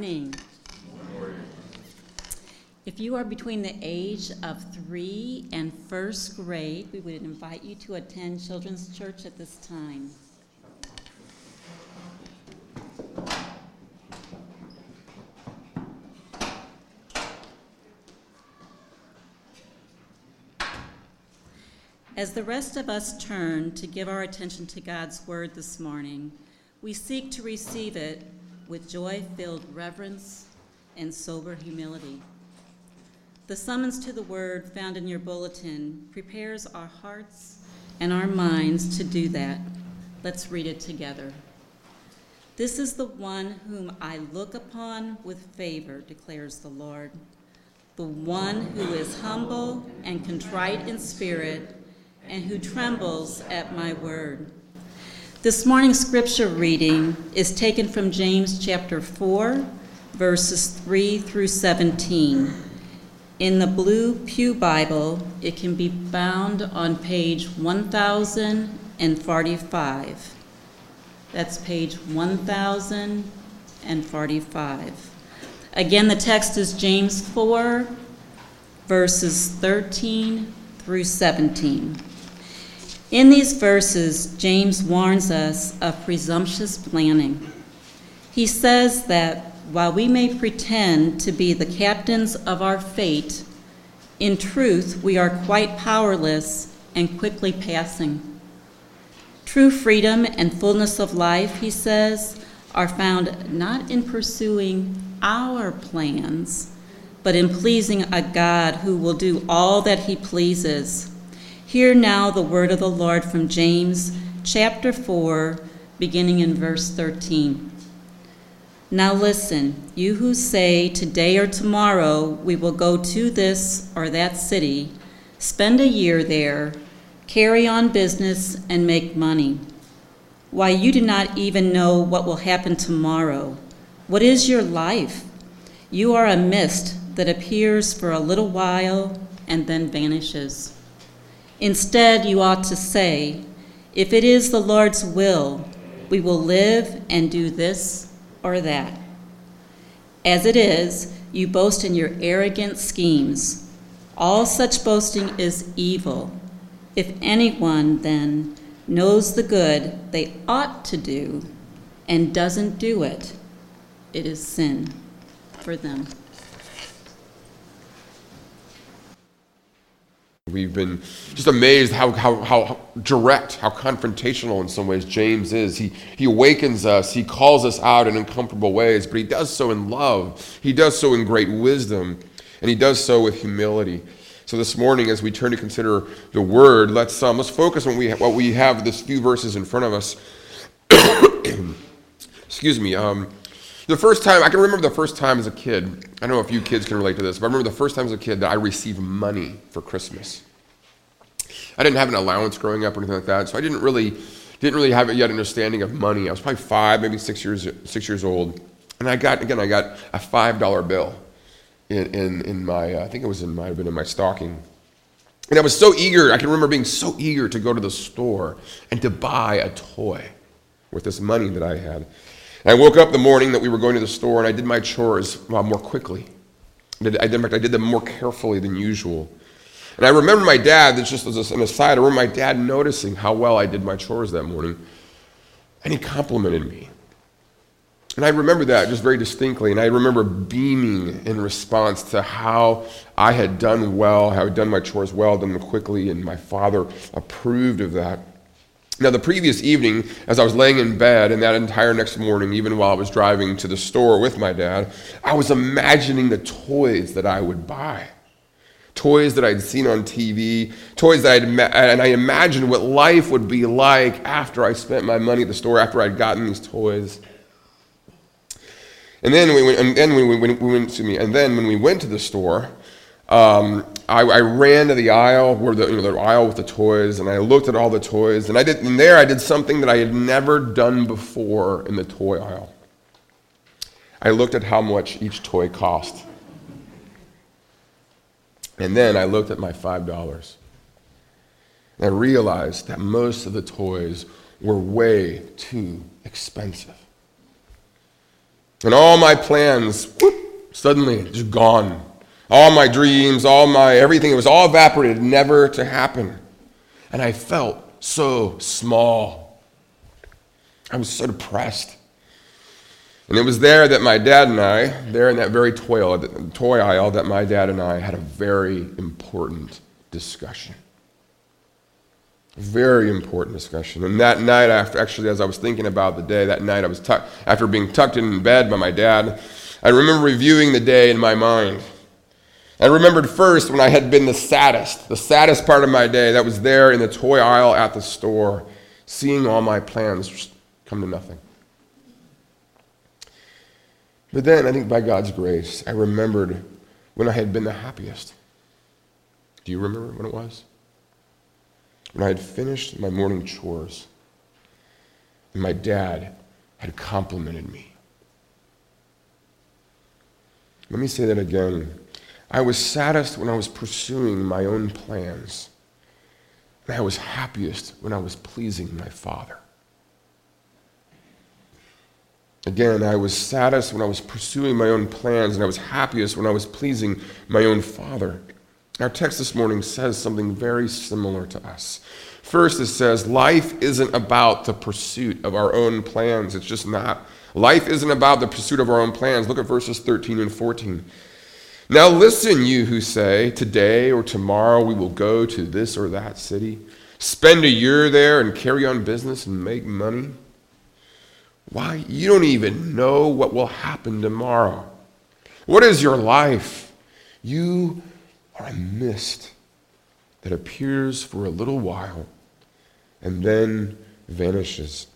morning. If you are between the age of three and first grade, we would invite you to attend Children's Church at this time. As the rest of us turn to give our attention to God's Word this morning, we seek to receive it with joy filled reverence and sober humility. The summons to the Word found in your bulletin prepares our hearts and our minds to do that. Let's read it together. This is the one whom I look upon with favor, declares the Lord. The one who is humble and contrite in spirit and who trembles at my word. This morning's scripture reading is taken from James chapter 4, verses 3 through 17. In the Blue Pew Bible, it can be found on page 1045. That's page 1045. Again, the text is James 4, verses 13 through 17. In these verses, James warns us of presumptuous planning. He says that while we may pretend to be the captains of our fate, in truth, we are quite powerless and quickly passing. True freedom and fullness of life, he says, are found not in pursuing our plans, but in pleasing a God who will do all that he pleases Hear now the word of the Lord from James chapter 4, beginning in verse 13. Now listen, you who say, Today or tomorrow we will go to this or that city, spend a year there, carry on business, and make money. Why, you do not even know what will happen tomorrow. What is your life? You are a mist that appears for a little while and then vanishes. Instead, you ought to say, If it is the Lord's will, we will live and do this or that. As it is, you boast in your arrogant schemes. All such boasting is evil. If anyone, then, knows the good they ought to do and doesn't do it, it is sin for them. We've been just amazed how, how, how direct, how confrontational in some ways James is. He, he awakens us, he calls us out in uncomfortable ways, but he does so in love. He does so in great wisdom, and he does so with humility. So this morning, as we turn to consider the word, let's, um, let's focus on what we, what we have, this few verses in front of us. Excuse me. Um, the first time, I can remember the first time as a kid, I don't know if you kids can relate to this, but I remember the first time as a kid that I received money for Christmas. I didn't have an allowance growing up or anything like that, so I didn't really, didn't really have a yet understanding of money. I was probably five, maybe six years, six years old. And I got, again, I got a $5 bill in, in, in my, uh, I think it was in, might have been in my stocking. And I was so eager, I can remember being so eager to go to the store and to buy a toy with this money that I had. I woke up the morning that we were going to the store and I did my chores uh, more quickly. I did, I did, I did them more carefully than usual. And I remember my dad, that's just as an aside, I remember my dad noticing how well I did my chores that morning. And he complimented me. And I remember that just very distinctly. And I remember beaming in response to how I had done well, how I had done my chores well, done them quickly, and my father approved of that. Now, the previous evening, as I was laying in bed, and that entire next morning, even while I was driving to the store with my dad, I was imagining the toys that I would buy. Toys that I'd seen on TV, toys that I'd, and I imagined what life would be like after I spent my money at the store, after I'd gotten these toys. And then we went, and then we went, we went to me, and then when we went to the store, um, I, I, ran to the aisle where the, you know, the aisle with the toys, and I looked at all the toys, and I did, and there I did something that I had never done before in the toy aisle. I looked at how much each toy cost, and then I looked at my five dollars. And I realized that most of the toys were way too expensive. And all my plans, whoop, suddenly just gone. All my dreams, all my everything, it was all evaporated, never to happen. And I felt so small. I was so depressed. And it was there that my dad and I, there in that very toy, toy aisle, that my dad and I had a very important discussion. Very important discussion. And that night, after actually, as I was thinking about the day, that night I was tuck, after being tucked in bed by my dad, I remember reviewing the day in my mind. I remembered first when I had been the saddest, the saddest part of my day, that was there in the toy aisle at the store, seeing all my plans come to nothing. But then, I think by God's grace, I remembered when I had been the happiest. Do you remember when it was? When I had finished my morning chores and my dad had complimented me. Let me say that again. I was saddest when I was pursuing my own plans, and I was happiest when I was pleasing my Father. Again, I was saddest when I was pursuing my own plans, and I was happiest when I was pleasing my own Father. Our text this morning says something very similar to us. First, it says, Life isn't about the pursuit of our own plans. It's just not. Life isn't about the pursuit of our own plans. Look at verses 13 and 14. Now, listen, you who say, Today or tomorrow we will go to this or that city, spend a year there, and carry on business and make money. Why? You don't even know what will happen tomorrow. What is your life? You are a mist that appears for a little while and then vanishes.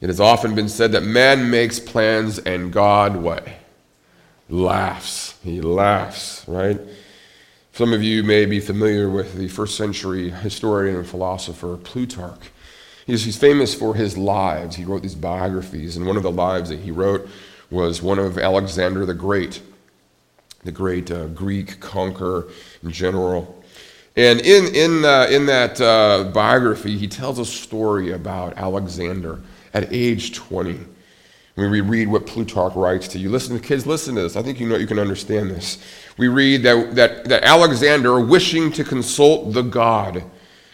It has often been said that man makes plans and God what? Laughs. He laughs, right? Some of you may be familiar with the first century historian and philosopher Plutarch. He's, he's famous for his lives. He wrote these biographies, and one of the lives that he wrote was one of Alexander the Great, the great uh, Greek conqueror and general. And in, in, uh, in that uh, biography, he tells a story about Alexander at age 20. We read what Plutarch writes to you, listen, kids, listen to this. I think you know you can understand this. We read that, that, that Alexander, wishing to consult the God,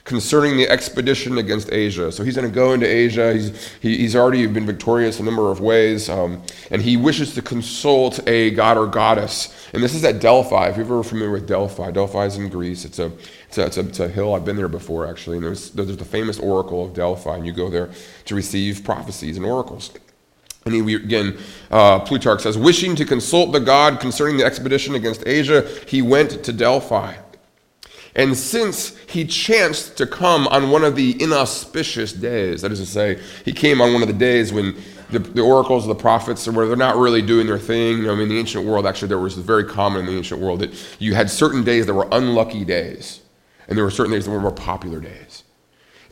concerning the expedition against Asia. So he's going to go into Asia. He's, he, he's already been victorious a number of ways, um, and he wishes to consult a god or goddess. And this is at Delphi. If you're ever familiar with Delphi, Delphi is in Greece. It's a, it's a, it's a, it's a hill. I've been there before, actually. And there's, there's the famous oracle of Delphi, and you go there to receive prophecies and oracles. And he, again, uh, Plutarch says, wishing to consult the god concerning the expedition against Asia, he went to Delphi. And since he chanced to come on one of the inauspicious days, that is to say, he came on one of the days when the, the oracles of the prophets, where they're not really doing their thing. I mean, in the ancient world, actually, there was very common in the ancient world that you had certain days that were unlucky days, and there were certain days that were more popular days.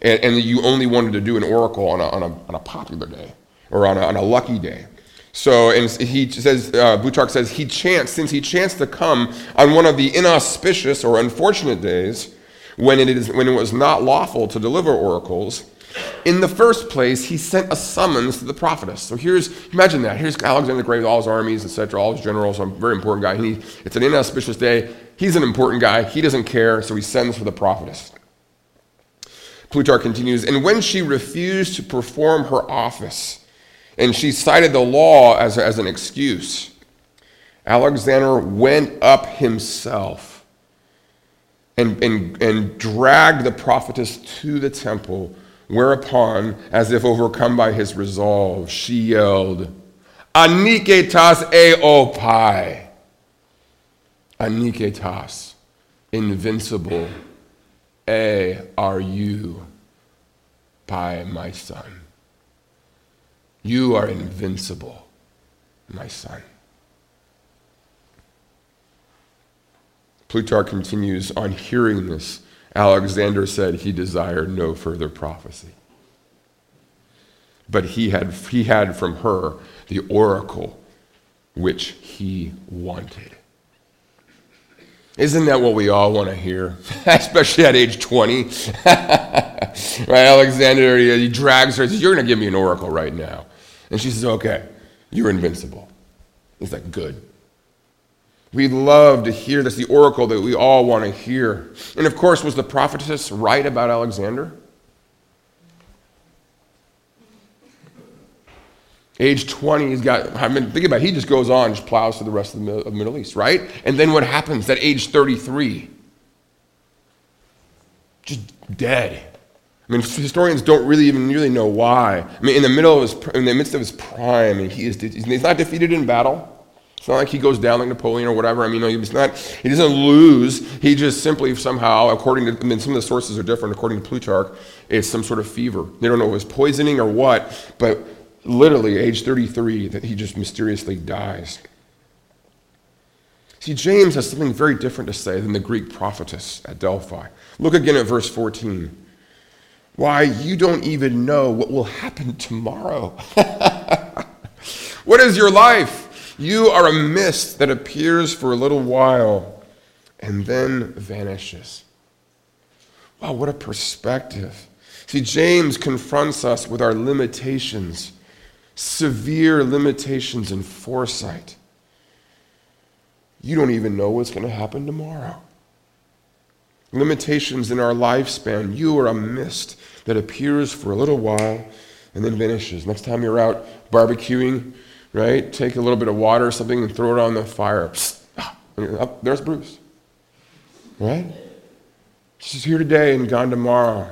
And, and you only wanted to do an oracle on a, on a, on a popular day or on a, on a lucky day. So, and he says, uh, Plutarch says, he chanced, since he chanced to come on one of the inauspicious or unfortunate days when it, is, when it was not lawful to deliver oracles, in the first place, he sent a summons to the prophetess. So here's, imagine that. Here's Alexander the Great with all his armies, etc., all his generals, a very important guy. He, it's an inauspicious day. He's an important guy. He doesn't care, so he sends for the prophetess. Plutarch continues, and when she refused to perform her office, and she cited the law as, as an excuse. Alexander went up himself and, and, and dragged the prophetess to the temple, whereupon, as if overcome by his resolve, she yelled, Aniketas eopai. Aniketas, invincible, e are you, by my son. You are invincible, my son. Plutarch continues on hearing this. Alexander said he desired no further prophecy. But he had, he had from her the oracle which he wanted. Isn't that what we all want to hear? Especially at age 20. right? Alexander, he drags her and says, You're going to give me an oracle right now. And she says, Okay. You're invincible. Is that good? We love to hear this, the oracle that we all want to hear. And of course, was the prophetess right about Alexander? Age 20, he's got, I mean, think about it, he just goes on, just plows through the rest of the, of the Middle East, right? And then what happens at age 33? Just dead. I mean, historians don't really even really know why. I mean, in the middle of his, in the midst of his prime, and he is, he's not defeated in battle. It's not like he goes down like Napoleon or whatever. I mean, he's not, he doesn't lose. He just simply somehow, according to, I mean, some of the sources are different. According to Plutarch, it's some sort of fever. They don't know if it was poisoning or what, but literally, age 33, that he just mysteriously dies. See, James has something very different to say than the Greek prophetess at Delphi. Look again at verse 14. Why, you don't even know what will happen tomorrow. what is your life? You are a mist that appears for a little while and then vanishes. Wow, what a perspective. See, James confronts us with our limitations, severe limitations in foresight. You don't even know what's going to happen tomorrow limitations in our lifespan. You are a mist that appears for a little while and then vanishes. Next time you're out barbecuing, right? Take a little bit of water or something and throw it on the fire. Psst, ah, up, there's Bruce. Right? She's here today and gone tomorrow.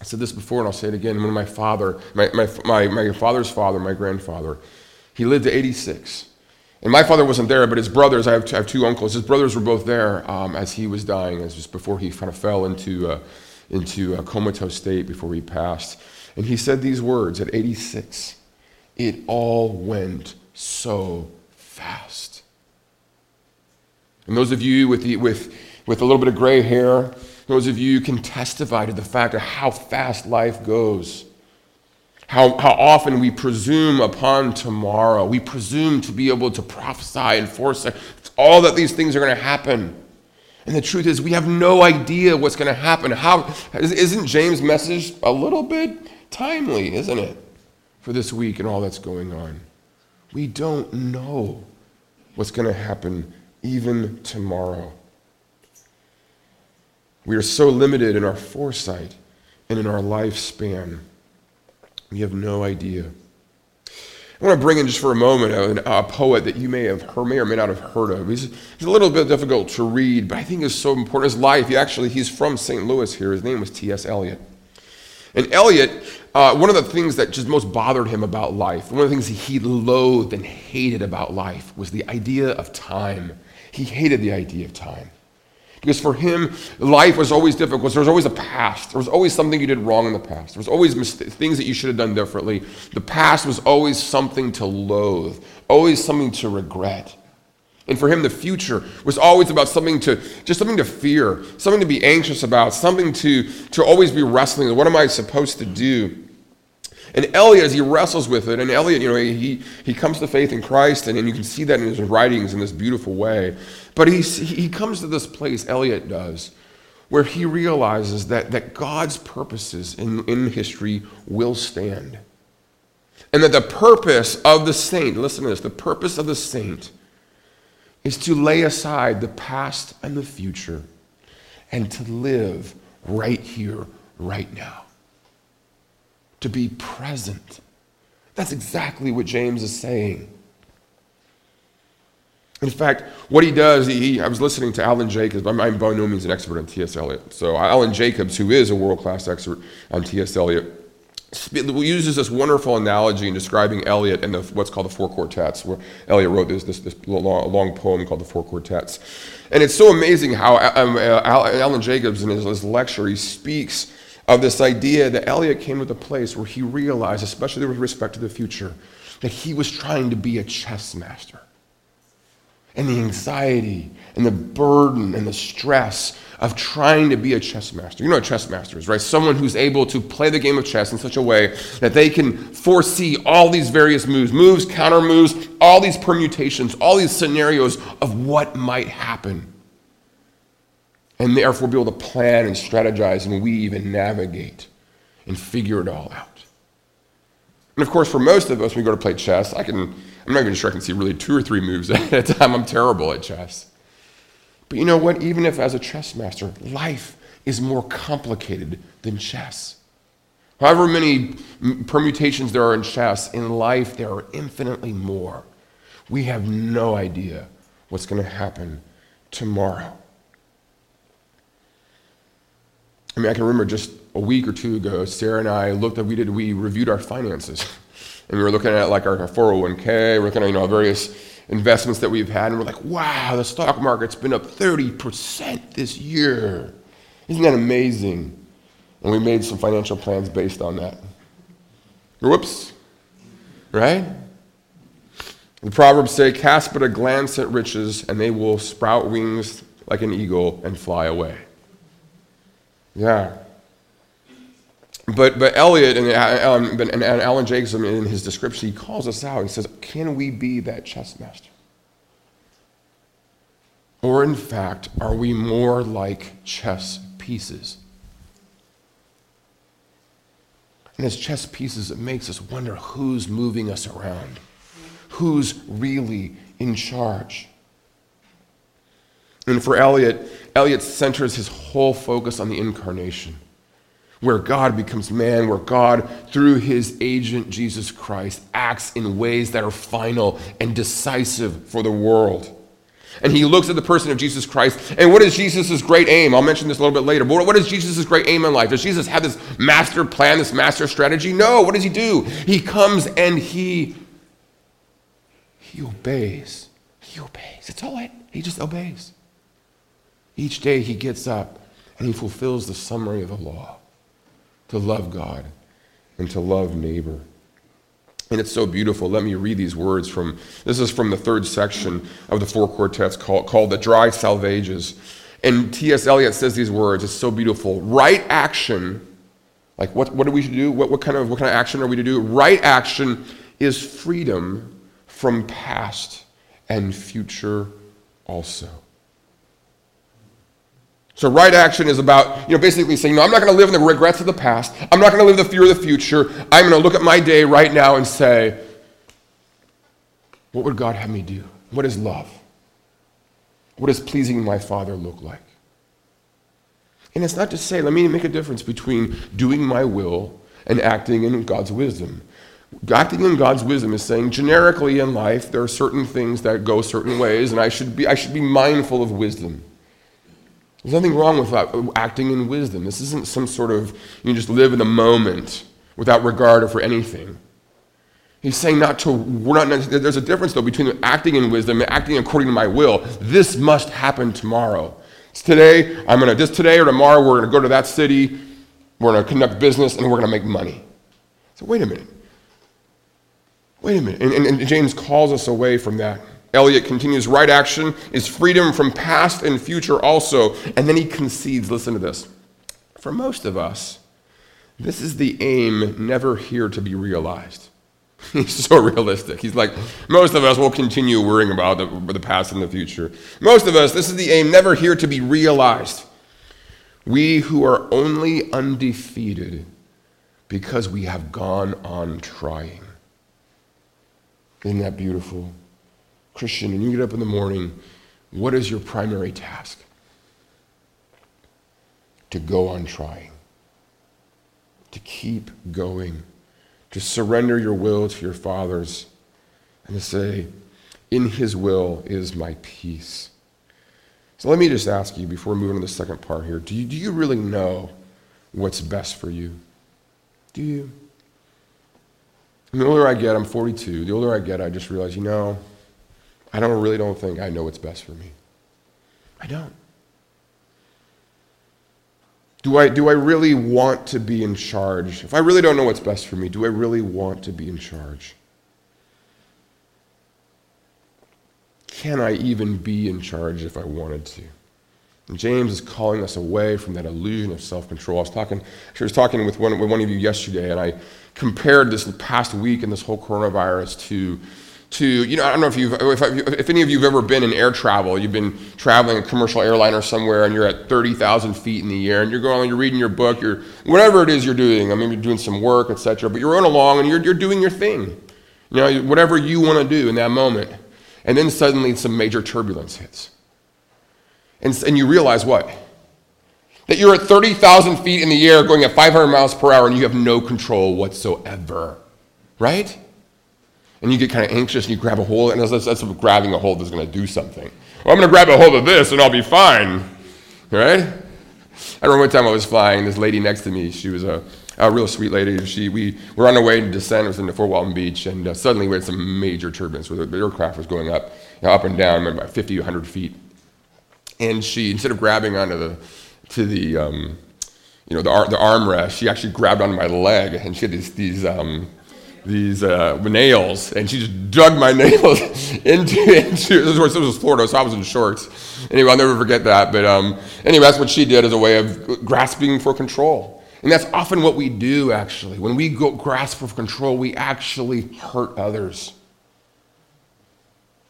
I said this before and I'll say it again. Of my father, my, my, my, my father's father, my grandfather, he lived to 86. And my father wasn't there, but his brothers, I have, have two uncles, his brothers were both there um, as he was dying, as just before he kind of fell into, uh, into a comatose state before he passed. And he said these words at 86 It all went so fast. And those of you with, the, with, with a little bit of gray hair, those of you can testify to the fact of how fast life goes. How, how often we presume upon tomorrow. We presume to be able to prophesy and foresee all that these things are going to happen. And the truth is, we have no idea what's going to happen. How, isn't James' message a little bit timely, isn't it, for this week and all that's going on? We don't know what's going to happen even tomorrow. We are so limited in our foresight and in our lifespan. We have no idea. I want to bring in just for a moment a, a poet that you may have heard, may or may not have heard of. He's, he's a little bit difficult to read, but I think is so important. His life, he actually, he's from St. Louis here. His name was T.S. Eliot. And Eliot, uh, one of the things that just most bothered him about life, one of the things he loathed and hated about life was the idea of time. He hated the idea of time. Because for him, life was always difficult. There was always a past. There was always something you did wrong in the past. There was always things that you should have done differently. The past was always something to loathe, always something to regret. And for him, the future was always about something to, just something to fear, something to be anxious about, something to, to always be wrestling. What am I supposed to do? And Eliot, as he wrestles with it, and Eliot, you know, he, he comes to faith in Christ, and, and you can see that in his writings in this beautiful way. But he, he comes to this place, Eliot does, where he realizes that, that God's purposes in, in history will stand. And that the purpose of the saint, listen to this, the purpose of the saint is to lay aside the past and the future and to live right here, right now to be present. That's exactly what James is saying. In fact, what he does, he, I was listening to Alan Jacobs. I'm, I'm by no means an expert on T.S. Eliot. So, Alan Jacobs, who is a world class expert on T.S. Eliot, uses this wonderful analogy in describing Eliot and the, what's called the Four Quartets, where Eliot wrote this, this, this long, long, poem called the Four Quartets. And it's so amazing how um, uh, Alan Jacobs, in his, his lecture, he speaks of this idea that Eliot came to the place where he realized, especially with respect to the future, that he was trying to be a chess master. And the anxiety and the burden and the stress of trying to be a chess master. You know what a chess master is, right? Someone who's able to play the game of chess in such a way that they can foresee all these various moves, moves, counter moves, all these permutations, all these scenarios of what might happen and therefore be able to plan and strategize and weave and navigate and figure it all out. And of course, for most of us, when we go to play chess, I can, I'm not even sure I can see really two or three moves at a time. I'm terrible at chess. But you know what? Even if as a chess master, life is more complicated than chess. However many permutations there are in chess, in life there are infinitely more. We have no idea what's going to happen tomorrow. I mean, I can remember just a week or two ago, Sarah and I looked at, we did, we reviewed our finances. And we were looking at like our 401k, we're looking at, you know, various investments that we've had, and we're like, wow, the stock market's been up 30% this year. Isn't that amazing? And we made some financial plans based on that. Whoops. Right? The Proverbs say, Cast but a glance at riches, and they will sprout wings like an eagle and fly away. Yeah. But, but Eliot and, um, and Alan Jacobson, in his description, he calls us out. He says, Can we be that chess master? Or, in fact, are we more like chess pieces? And as chess pieces, it makes us wonder who's moving us around, who's really in charge. And for Eliot, Eliot centers his whole focus on the incarnation, where God becomes man, where God, through his agent Jesus Christ, acts in ways that are final and decisive for the world. And he looks at the person of Jesus Christ. And what is Jesus' great aim? I'll mention this a little bit later. But what is Jesus' great aim in life? Does Jesus have this master plan, this master strategy? No. What does he do? He comes and he he obeys. He obeys. It's all it. He just obeys. Each day he gets up and he fulfills the summary of the law to love God and to love neighbor. And it's so beautiful. Let me read these words from this is from the third section of the four quartets called, called The Dry Salvages. And T.S. Eliot says these words. It's so beautiful. Right action, like what, what do we do? What, what, kind of, what kind of action are we to do? Right action is freedom from past and future also. So, right action is about, you know, basically saying, no, I'm not going to live in the regrets of the past. I'm not going to live the fear of the future. I'm going to look at my day right now and say, what would God have me do? What is love? What does pleasing my Father look like? And it's not to say, let me make a difference between doing my will and acting in God's wisdom. Acting in God's wisdom is saying generically in life, there are certain things that go certain ways, and I should be, I should be mindful of wisdom. There's nothing wrong with uh, acting in wisdom. This isn't some sort of, you just live in the moment without regard for anything. He's saying not to, we're not, there's a difference though between acting in wisdom and acting according to my will. This must happen tomorrow. It's today, I'm going to, just today or tomorrow, we're going to go to that city, we're going to conduct business, and we're going to make money. So wait a minute. Wait a minute. And, and, and James calls us away from that. Eliot continues, right action is freedom from past and future also. And then he concedes, listen to this. For most of us, this is the aim never here to be realized. He's so realistic. He's like, most of us will continue worrying about the, the past and the future. Most of us, this is the aim never here to be realized. We who are only undefeated because we have gone on trying. Isn't that beautiful? Christian, and you get up in the morning, what is your primary task? To go on trying, to keep going, to surrender your will to your Father's, and to say, In His will is my peace. So let me just ask you before moving to the second part here do you, do you really know what's best for you? Do you? And the older I get, I'm 42, the older I get, I just realize, you know, I don't really don't think I know what's best for me. I don't. Do I, do I really want to be in charge? If I really don't know what's best for me, do I really want to be in charge? Can I even be in charge if I wanted to? And James is calling us away from that illusion of self control. I was talking, I was talking with one, with one of you yesterday, and I compared this past week and this whole coronavirus to to, you know, I don't know if you've, if, if any of you have ever been in air travel, you've been traveling a commercial airliner somewhere and you're at 30,000 feet in the air and you're going, you're reading your book, you're, whatever it is you're doing, I mean, you're doing some work, etc. but you're running along and you're, you're doing your thing. You know, whatever you want to do in that moment. And then suddenly some major turbulence hits. And, and you realize what? That you're at 30,000 feet in the air going at 500 miles per hour and you have no control whatsoever. Right? And you get kind of anxious and you grab a hold, and that's, that's grabbing a hold that's going to do something. Well, I'm going to grab a hold of this and I'll be fine. Right? I remember one time I was flying, this lady next to me, she was a, a real sweet lady. She, we were on our way to descent, it was in Fort Walton Beach, and uh, suddenly we had some major turbulence where the aircraft was going up, you know, up and down, about 50, 100 feet. And she, instead of grabbing onto the, to the, um, you know, the, ar- the armrest, she actually grabbed onto my leg, and she had these, these um, these uh, nails, and she just dug my nails into, into this was, this was Florida, so I was in shorts. Anyway, I'll never forget that. But um, anyway, that's what she did as a way of grasping for control. And that's often what we do, actually. When we go grasp for control, we actually hurt others.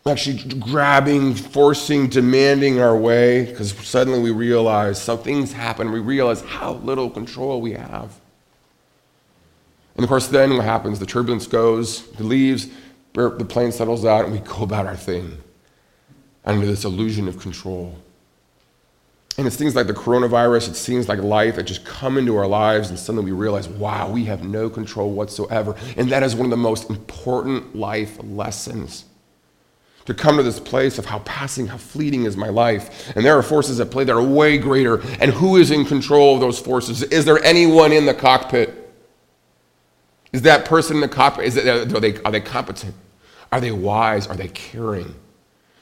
Actually grabbing, forcing, demanding our way, because suddenly we realize something's happened. We realize how little control we have. And of course, then what happens? The turbulence goes, the leaves, er, the plane settles out, and we go about our thing under this illusion of control. And it's things like the coronavirus, it seems like life that just come into our lives, and suddenly we realize, wow, we have no control whatsoever. And that is one of the most important life lessons. To come to this place of how passing, how fleeting is my life. And there are forces at play that are way greater. And who is in control of those forces? Is there anyone in the cockpit? Is that person the cop? is it, are, they, are they competent? Are they wise? Are they caring?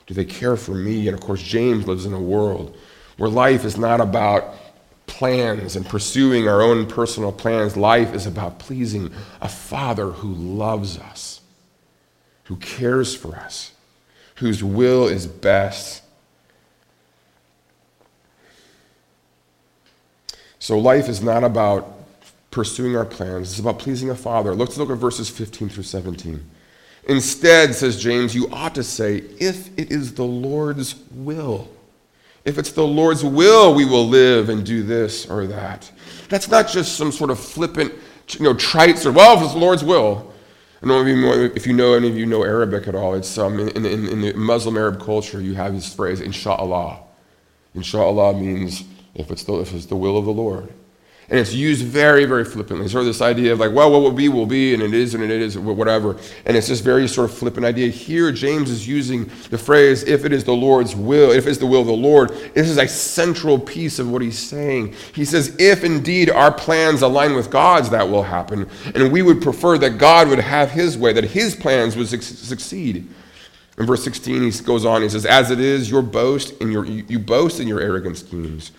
Do they care for me? And of course, James lives in a world where life is not about plans and pursuing our own personal plans. Life is about pleasing a Father who loves us, who cares for us, whose will is best. So life is not about pursuing our plans. It's about pleasing a father. Let's look at verses 15 through 17. Instead, says James, you ought to say, if it is the Lord's will. If it's the Lord's will, we will live and do this or that. That's not just some sort of flippant, you know, trite or, well, if it's the Lord's will. I know if you know any of you know Arabic at all. It's um, in, in, in the Muslim Arab culture, you have this phrase, inshallah. Inshallah means if it's the, if it's the will of the Lord. And it's used very, very flippantly. Sort of this idea of like, well, what will be, will be, and it is, and it is, whatever. And it's this very sort of flippant idea. Here, James is using the phrase, if it is the Lord's will, if it's the will of the Lord. This is a central piece of what he's saying. He says, if indeed our plans align with God's, that will happen. And we would prefer that God would have his way, that his plans would succeed. In verse 16, he goes on, he says, As it is, your boast in your, you boast in your arrogant schemes.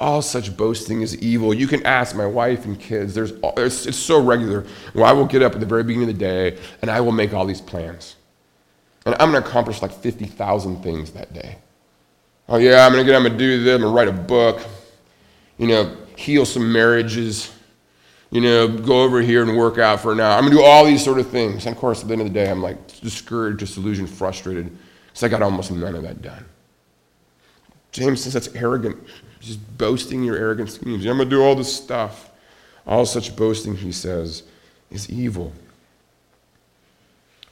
All such boasting is evil. You can ask my wife and kids. There's, it's, it's so regular. Well, I will get up at the very beginning of the day and I will make all these plans. And I'm going to accomplish like 50,000 things that day. Oh, yeah, I'm going to get, I'm going to do this. I'm going to write a book, you know, heal some marriages, you know, go over here and work out for an hour. I'm going to do all these sort of things. And of course, at the end of the day, I'm like discouraged, disillusioned, frustrated because I got almost none of that done. James says that's arrogant just boasting your arrogant schemes. I'm going to do all this stuff. All such boasting, he says, is evil.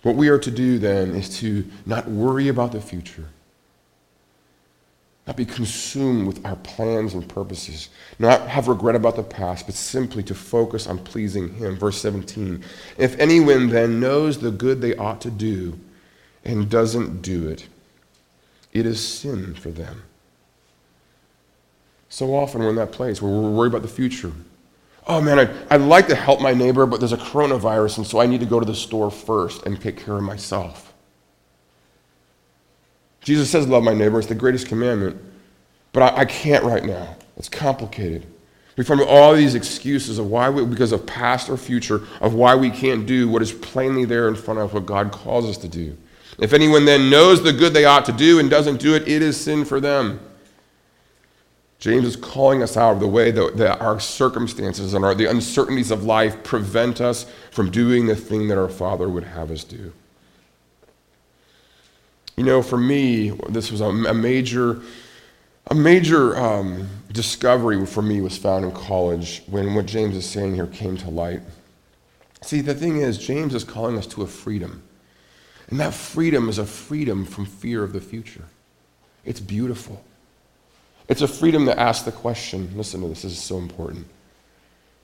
What we are to do then is to not worry about the future, not be consumed with our plans and purposes, not have regret about the past, but simply to focus on pleasing Him. Verse 17 If anyone then knows the good they ought to do and doesn't do it, it is sin for them. So often we're in that place where we're worried about the future. Oh man, I'd, I'd like to help my neighbor, but there's a coronavirus, and so I need to go to the store first and take care of myself. Jesus says, Love my neighbor. It's the greatest commandment. But I, I can't right now. It's complicated. We find all these excuses of why we, because of past or future, of why we can't do what is plainly there in front of what God calls us to do. If anyone then knows the good they ought to do and doesn't do it, it is sin for them. James is calling us out of the way that, that our circumstances and our, the uncertainties of life prevent us from doing the thing that our Father would have us do. You know, for me, this was a, a major, a major um, discovery for me was found in college when what James is saying here came to light. See, the thing is, James is calling us to a freedom. And that freedom is a freedom from fear of the future. It's beautiful. It's a freedom to ask the question listen to this, this is so important.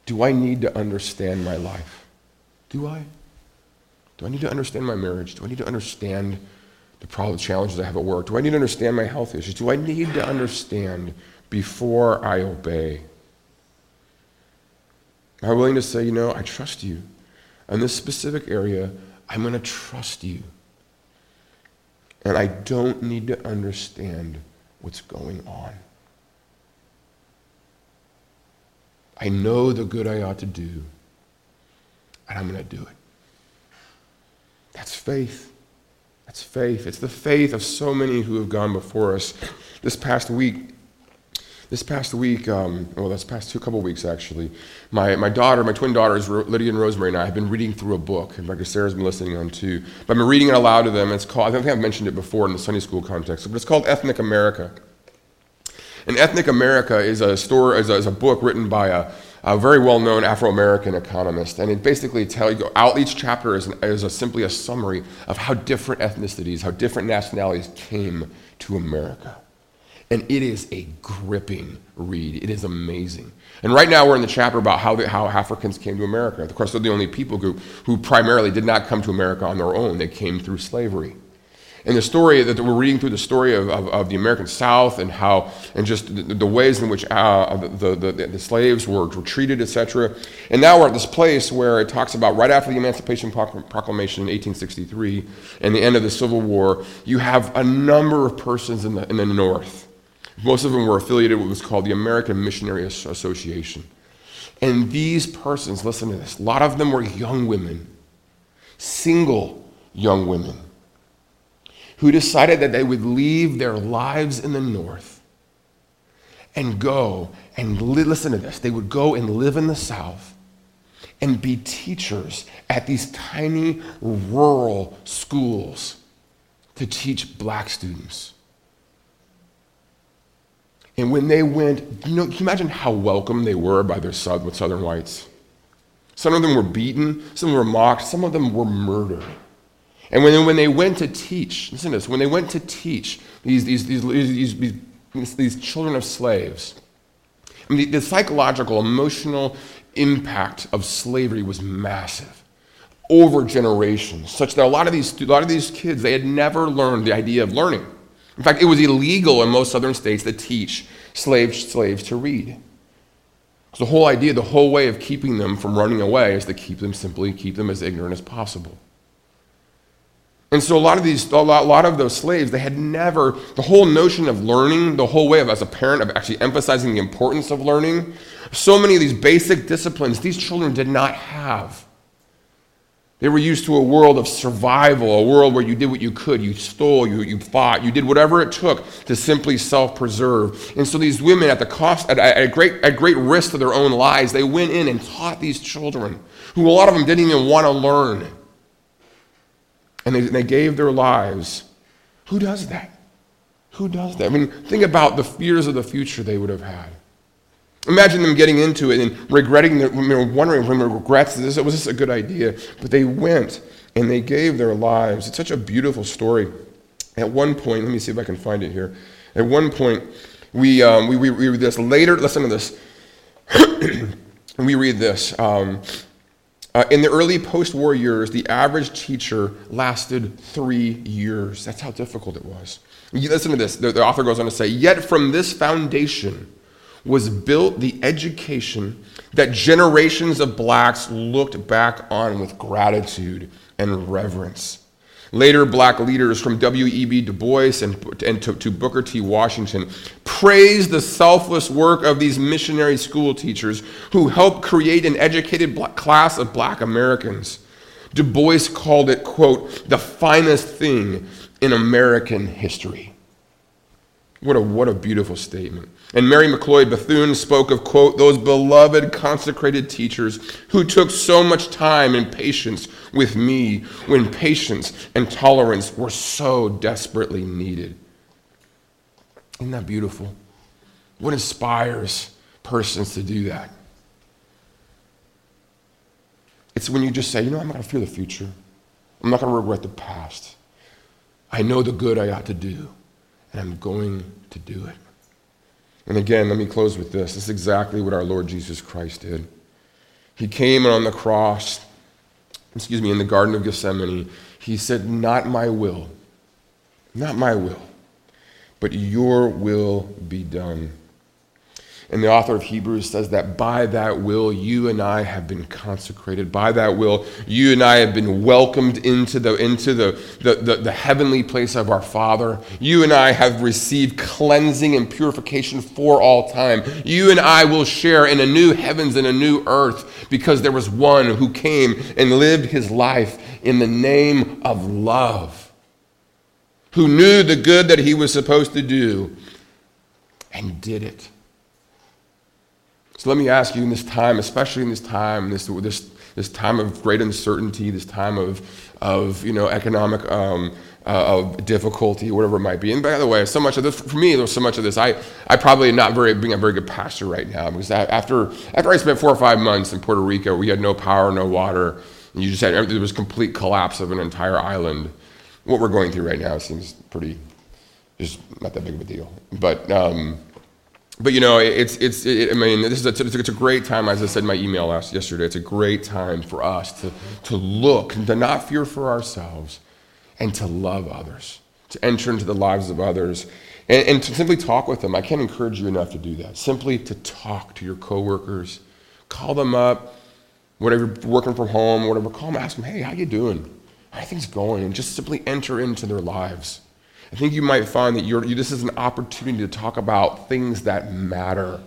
Do I need to understand my life? Do I? Do I need to understand my marriage? Do I need to understand the problem, challenges I have at work? Do I need to understand my health issues? Do I need to understand before I obey? Am I willing to say, you know, I trust you. In this specific area, I'm going to trust you. And I don't need to understand what's going on. I know the good I ought to do, and I'm going to do it. That's faith. That's faith. It's the faith of so many who have gone before us. This past week, this past week, um, well, this past two couple weeks actually, my, my daughter, my twin daughters, Lydia and Rosemary, and I have been reading through a book, and Dr. Sarah's been listening on too. But I've been reading it aloud to them. It's called, I think I've mentioned it before in the Sunday school context, but it's called Ethnic America. And Ethnic America is a, story, is a, is a book written by a, a very well-known Afro-American economist, and it basically tells you out each chapter is, an, is a, simply a summary of how different ethnicities, how different nationalities came to America. And it is a gripping read. It is amazing. And right now we're in the chapter about how, the, how Africans came to America. Of course, they're the only people group who primarily did not come to America on their own. They came through slavery. And the story that we're reading through the story of, of, of the American South and how, and just the, the ways in which uh, the, the, the, slaves were, were treated, etc. And now we're at this place where it talks about right after the Emancipation Proclamation in 1863 and the end of the Civil War, you have a number of persons in the, in the North. Most of them were affiliated with what was called the American Missionary Association. And these persons, listen to this, a lot of them were young women, single young women who decided that they would leave their lives in the north and go and li- listen to this. They would go and live in the south and be teachers at these tiny rural schools to teach black students. And when they went, you know, can you imagine how welcome they were by their southern whites? Some of them were beaten, some were mocked, some of them were murdered. And when, when they went to teach, listen to this, when they went to teach these, these, these, these, these, these children of slaves, I mean, the, the psychological, emotional impact of slavery was massive over generations, such that a lot of these, a lot of these kids, they had never learned the idea of learning. In fact, it was illegal in most southern states to teach slave, slaves to read. So the whole idea, the whole way of keeping them from running away is to keep them simply, keep them as ignorant as possible. And so a lot of these, a lot, a lot, of those slaves, they had never, the whole notion of learning, the whole way of, as a parent, of actually emphasizing the importance of learning, so many of these basic disciplines, these children did not have. They were used to a world of survival, a world where you did what you could. You stole, you, you fought, you did whatever it took to simply self preserve. And so these women, at the cost, at, at, great, at great risk to their own lives, they went in and taught these children, who a lot of them didn't even want to learn and they, they gave their lives. Who does that? Who does that? I mean, think about the fears of the future they would have had. Imagine them getting into it and regretting, their, you know, wondering from regrets, this, was this a good idea? But they went and they gave their lives. It's such a beautiful story. At one point, let me see if I can find it here. At one point, we, um, we, we read this. Later, listen to this. we read this. Um, uh, in the early post war years, the average teacher lasted three years. That's how difficult it was. You listen to this. The, the author goes on to say, Yet from this foundation was built the education that generations of blacks looked back on with gratitude and reverence. Later, black leaders from W.E.B. Du Bois and, and to, to, Booker T. Washington praised the selfless work of these missionary school teachers who helped create an educated class of black Americans. Du Bois called it, quote, the finest thing in American history. What a, what a beautiful statement. And Mary McLeod Bethune spoke of, quote, those beloved consecrated teachers who took so much time and patience with me when patience and tolerance were so desperately needed. Isn't that beautiful? What inspires persons to do that? It's when you just say, you know, I'm not going to fear the future. I'm not going to regret the past. I know the good I ought to do, and I'm going to do it. And again, let me close with this. This is exactly what our Lord Jesus Christ did. He came on the cross, excuse me, in the Garden of Gethsemane. He said, Not my will, not my will, but your will be done. And the author of Hebrews says that by that will, you and I have been consecrated. By that will, you and I have been welcomed into the, into the, the, the, the, heavenly place of our Father. You and I have received cleansing and purification for all time. You and I will share in a new heavens and a new earth because there was one who came and lived his life in the name of love, who knew the good that he was supposed to do and did it. So let me ask you in this time, especially in this time, this, this, this time of great uncertainty, this time of, of you know, economic um, uh, of difficulty, whatever it might be. And by the way, so much of this, for me, there's so much of this, I, I probably not very, being a very good pastor right now because after, after I spent four or five months in Puerto Rico, we had no power, no water, and you just had, there was complete collapse of an entire island. What we're going through right now seems pretty, just not that big of a deal. But, um, but you know, it's, it's, it, I mean, this is a, it's a great time, as I said in my email last, yesterday, it's a great time for us to, to look and to not fear for ourselves and to love others, to enter into the lives of others and, and to simply talk with them. I can't encourage you enough to do that. Simply to talk to your coworkers, call them up, whatever, you're working from home, whatever, call them, ask them, hey, how you doing? How are things going? And just simply enter into their lives. I think you might find that you, this is an opportunity to talk about things that matter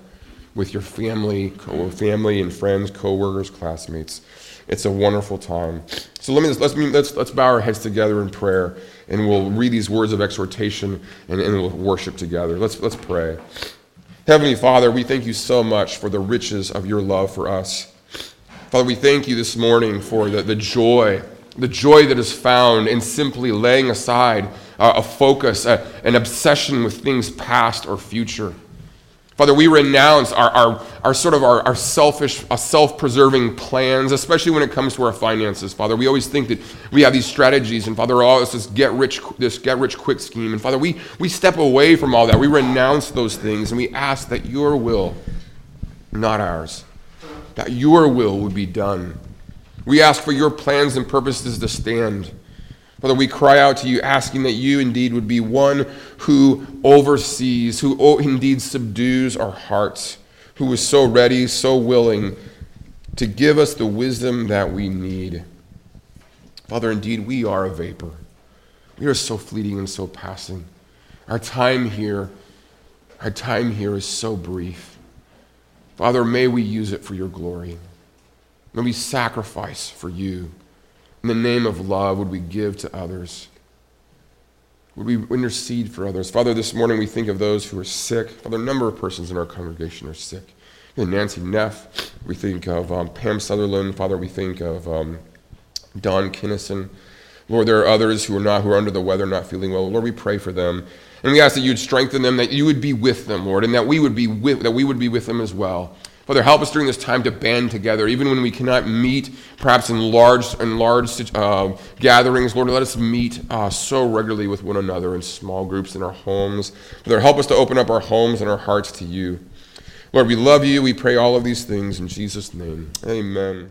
with your family, co- family and friends, coworkers, classmates. It's a wonderful time. So let me let's let's let's bow our heads together in prayer, and we'll read these words of exhortation and, and we'll worship together. Let's let's pray. Heavenly Father, we thank you so much for the riches of your love for us. Father, we thank you this morning for the, the joy, the joy that is found in simply laying aside uh, a focus, uh, an obsession with things past or future. Father, we renounce our, our, our sort of our, our selfish, uh, self-preserving plans, especially when it comes to our finances. Father, we always think that we have these strategies, and Father, all this get rich, this get rich quick scheme. And Father, we, we step away from all that. We renounce those things, and we ask that your will, not ours, that your will would be done. We ask for your plans and purposes to stand. Father, we cry out to you, asking that you indeed would be one who oversees, who indeed subdues our hearts, who is so ready, so willing to give us the wisdom that we need. Father, indeed, we are a vapor. We are so fleeting and so passing. Our time here, our time here is so brief. Father, may we use it for your glory. May we sacrifice for you. In the name of love, would we give to others? Would we intercede for others? Father, this morning we think of those who are sick. Father, a number of persons in our congregation are sick. Nancy Neff, we think of um, Pam Sutherland. Father, we think of um, Don Kinnison. Lord, there are others who are not, who are under the weather, not feeling well. Lord, we pray for them. And we ask that you'd strengthen them, that you would be with them, Lord, and that we would be with, that we would be with them as well. Father, help us during this time to band together, even when we cannot meet, perhaps in large, in large uh, gatherings. Lord, let us meet uh, so regularly with one another in small groups in our homes. Father, help us to open up our homes and our hearts to you. Lord, we love you. We pray all of these things in Jesus' name. Amen.